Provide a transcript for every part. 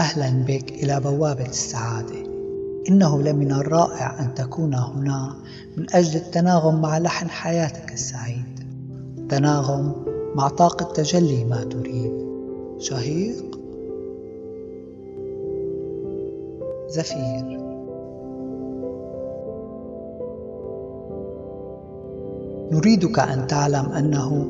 أهلا بك إلى بوابة السعادة. إنه لمن الرائع أن تكون هنا من أجل التناغم مع لحن حياتك السعيد. تناغم مع طاقة تجلي ما تريد. شهيق. زفير. نريدك أن تعلم أنه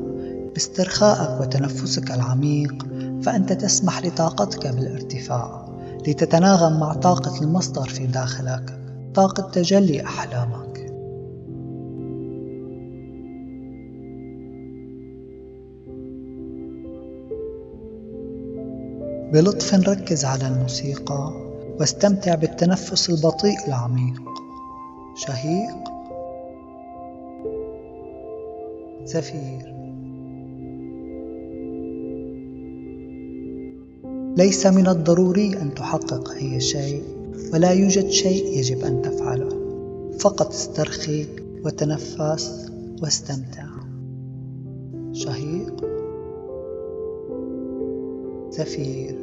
باسترخائك وتنفسك العميق فأنت تسمح لطاقتك بالارتفاع لتتناغم مع طاقة المصدر في داخلك طاقة تجلي أحلامك. بلطف ركز على الموسيقى واستمتع بالتنفس البطيء العميق. شهيق. زفير ليس من الضروري أن تحقق أي شيء ولا يوجد شيء يجب أن تفعله. فقط استرخي وتنفس واستمتع. شهيق. زفير.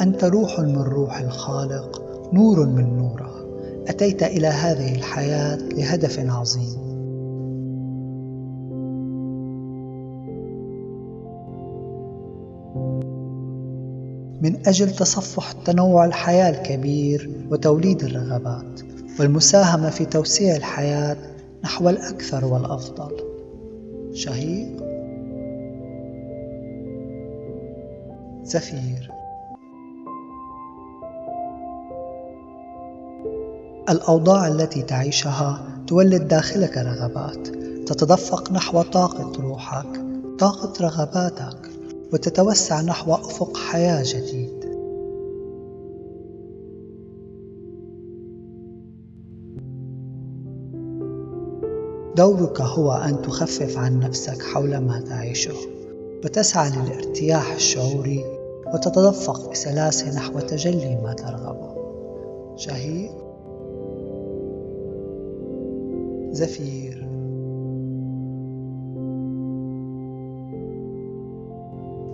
أنت روح من روح الخالق نور من نوره. أتيت إلى هذه الحياة لهدف عظيم. من أجل تصفح تنوع الحياة الكبير وتوليد الرغبات والمساهمة في توسيع الحياة نحو الأكثر والأفضل. شهيق. زفير. الأوضاع التي تعيشها تولد داخلك رغبات تتدفق نحو طاقة روحك طاقة رغباتك. وتتوسع نحو أفق حياة جديد. دورك هو أن تخفف عن نفسك حول ما تعيشه وتسعى للارتياح الشعوري وتتدفق بسلاسة نحو تجلي ما ترغبه شهيق زفير.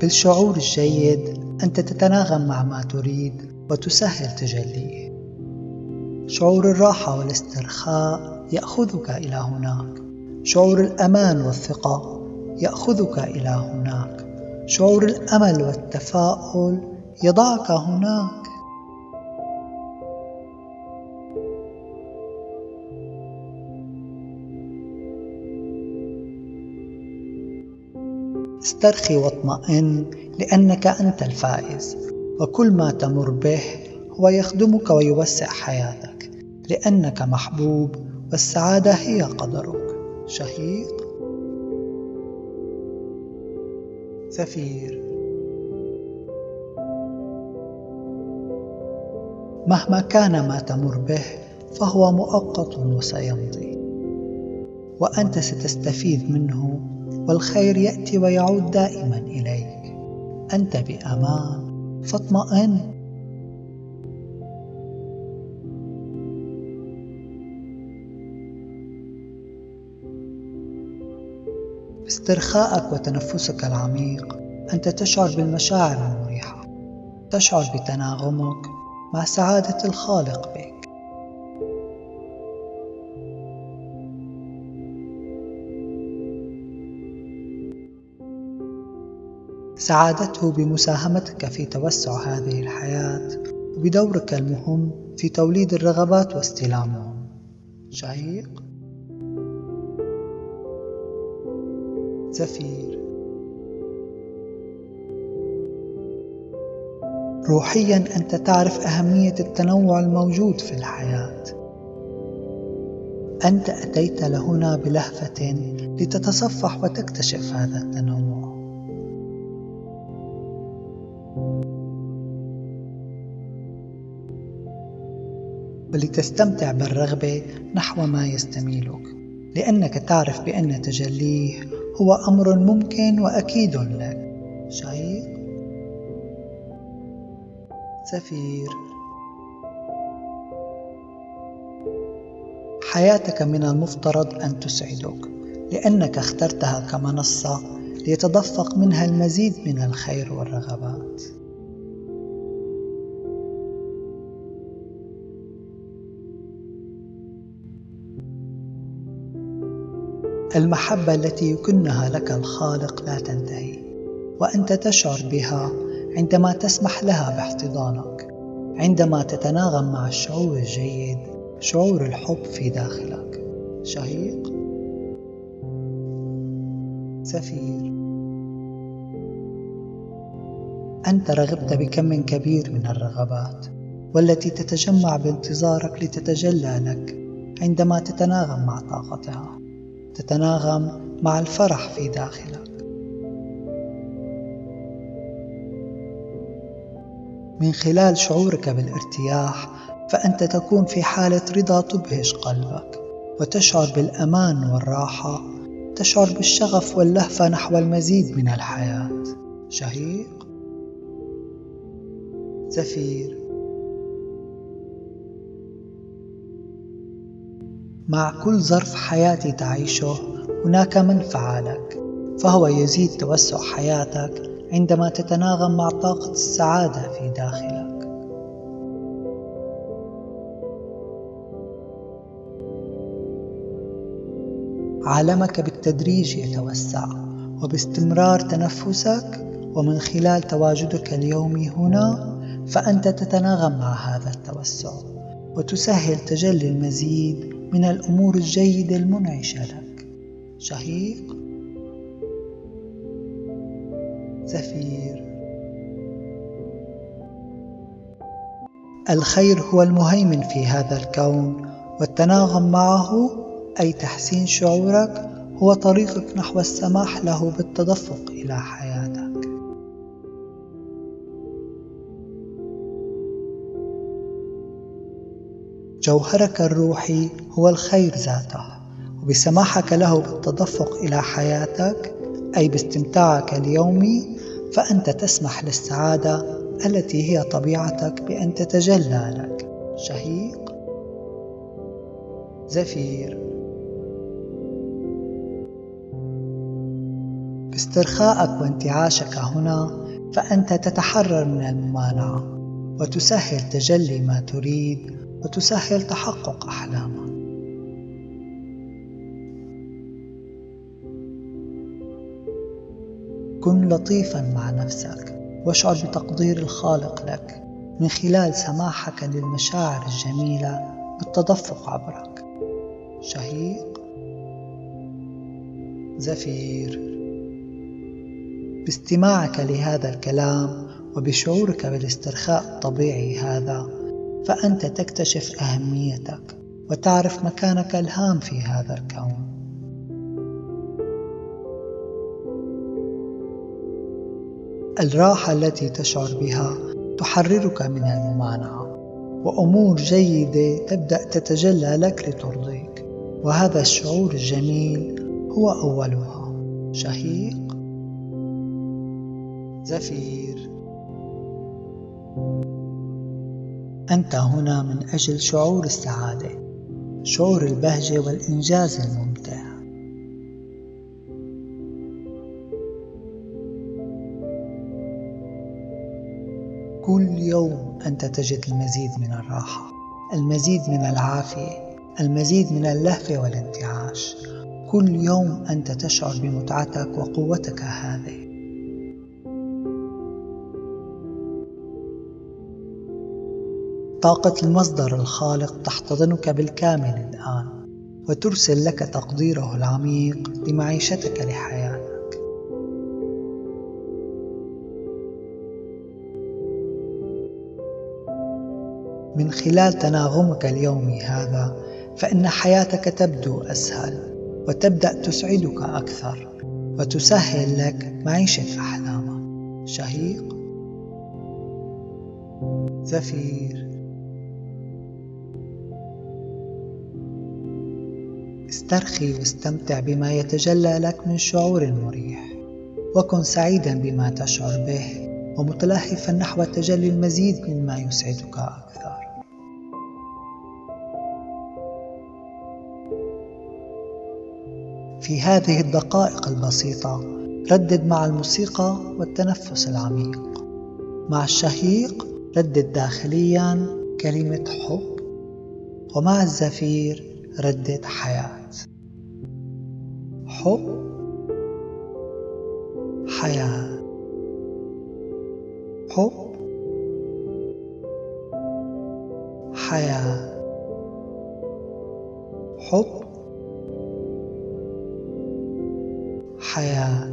بالشعور الجيد أنت تتناغم مع ما تريد وتسهل تجليه. شعور الراحة والاسترخاء يأخذك إلى هناك. شعور الأمان والثقة يأخذك إلى هناك. شعور الأمل والتفاؤل يضعك هناك. استرخي واطمئن لأنك أنت الفائز. وكل ما تمر به هو يخدمك ويوسع حياتك لأنك محبوب والسعادة هي قدرك. شهيق زفير مهما كان ما تمر به فهو مؤقت وسيمضي. وأنت ستستفيد منه والخير يأتي ويعود دائما إليك. أنت بأمان. فاطمئن باسترخائك وتنفسك العميق. أنت تشعر بالمشاعر المريحة. تشعر بتناغمك مع سعادة الخالق بك. سعادته بمساهمتك في توسع هذه الحياة. وبدورك المهم في توليد الرغبات واستلامهم. شهيق زفير روحيا أنت تعرف أهمية التنوع الموجود في الحياة. أنت أتيت لهنا بلهفة لتتصفح وتكتشف هذا التنوع. ولتستمتع بالرغبة نحو ما يستميلك لأنك تعرف بأن تجليه هو أمر ممكن وأكيد لك. شهيق سفير. حياتك من المفترض أن تسعدك لأنك اخترتها كمنصة ليتدفق منها المزيد من الخير والرغبات. المحبة التي يكنها لك الخالق لا تنتهي وأنت تشعر بها عندما تسمح لها باحتضانك عندما تتناغم مع الشعور الجيد شعور الحب في داخلك. شهيق. زفير أنت رغبت بكم كبير من الرغبات والتي تتجمع بانتظارك لتتجلى لك عندما تتناغم مع طاقتها. تتناغم مع الفرح في داخلك. من خلال شعورك بالارتياح فأنت تكون في حالة رضا تبهج قلبك وتشعر بالأمان والراحة تشعر بالشغف واللهفة نحو المزيد من الحياة. شهيق. زفير. مع كل ظرف حياتي تعيشه هناك منفعة لك فهو يزيد توسع حياتك عندما تتناغم مع طاقة السعادة في داخلك. عالمك بالتدريج يتوسع وباستمرار تنفسك ومن خلال تواجدك اليومي هنا فأنت تتناغم مع هذا التوسع وتسهل تجلي المزيد من الأمور الجيدة المنعشة لك. شهيق زفير. الخير هو المهيمن في هذا الكون والتناغم معه أي تحسين شعورك هو طريقك نحو السماح له بالتدفق إلى حياتك. جوهرك الروحي هو الخير ذاته وبسماحك له بالتدفق إلى حياتك أي باستمتاعك اليومي فأنت تسمح للسعادة التي هي طبيعتك بأن تتجلى لك. شهيق زفير. باسترخائك وانتعاشك هنا فأنت تتحرر من الممانعة. وتسهل تجلي ما تريد وتسهل تحقق أحلامك. كن لطيفا مع نفسك واشعر بتقدير الخالق لك من خلال سماحك للمشاعر الجميلة بالتدفق عبرك. شهيق زفير. باستماعك لهذا الكلام وبشعورك بالاسترخاء الطبيعي هذا فأنت تكتشف أهميتك وتعرف مكانك الهام في هذا الكون. الراحة التي تشعر بها تحررك من الممانعة وأمور جيدة تبدأ تتجلى لك لترضيك وهذا الشعور الجميل هو أولها. شهيق زفير. أنت هنا من أجل شعور السعادة شعور البهجة والإنجاز الممتع. كل يوم أنت تجد المزيد من الراحة المزيد من العافية المزيد من اللهفة والانتعاش. كل يوم أنت تشعر بمتعتك وقوتك هذه. طاقة المصدر الخالق تحتضنك بالكامل الآن وترسل لك تقديره العميق لمعيشتك لحياتك. من خلال تناغمك اليومي هذا فإن حياتك تبدو أسهل وتبدأ تسعدك أكثر وتسهل لك معيشة أحلامك. شهيق. زفير. استرخي واستمتع بما يتجلى لك من شعور مريح. وكن سعيدا بما تشعر به ومتلهفا نحو تجلي المزيد مما يسعدك أكثر. في هذه الدقائق البسيطة ردد مع الموسيقى والتنفس العميق. مع الشهيق ردد داخليا كلمة حب. ومع الزفير ردد حياة. حب حياة حب حياة حب حياه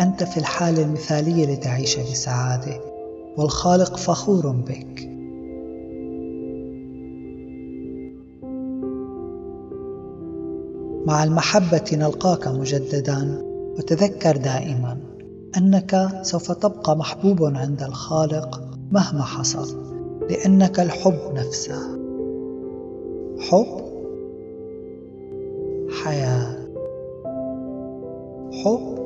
أنت في الحالة المثالية لتعيش بسعادة والخالق فخور بك. مع المحبة نلقاك مجددا وتذكر دائما أنك سوف تبقى محبوب عند الخالق مهما حصل لأنك الحب نفسه. حب؟ حياة. حب؟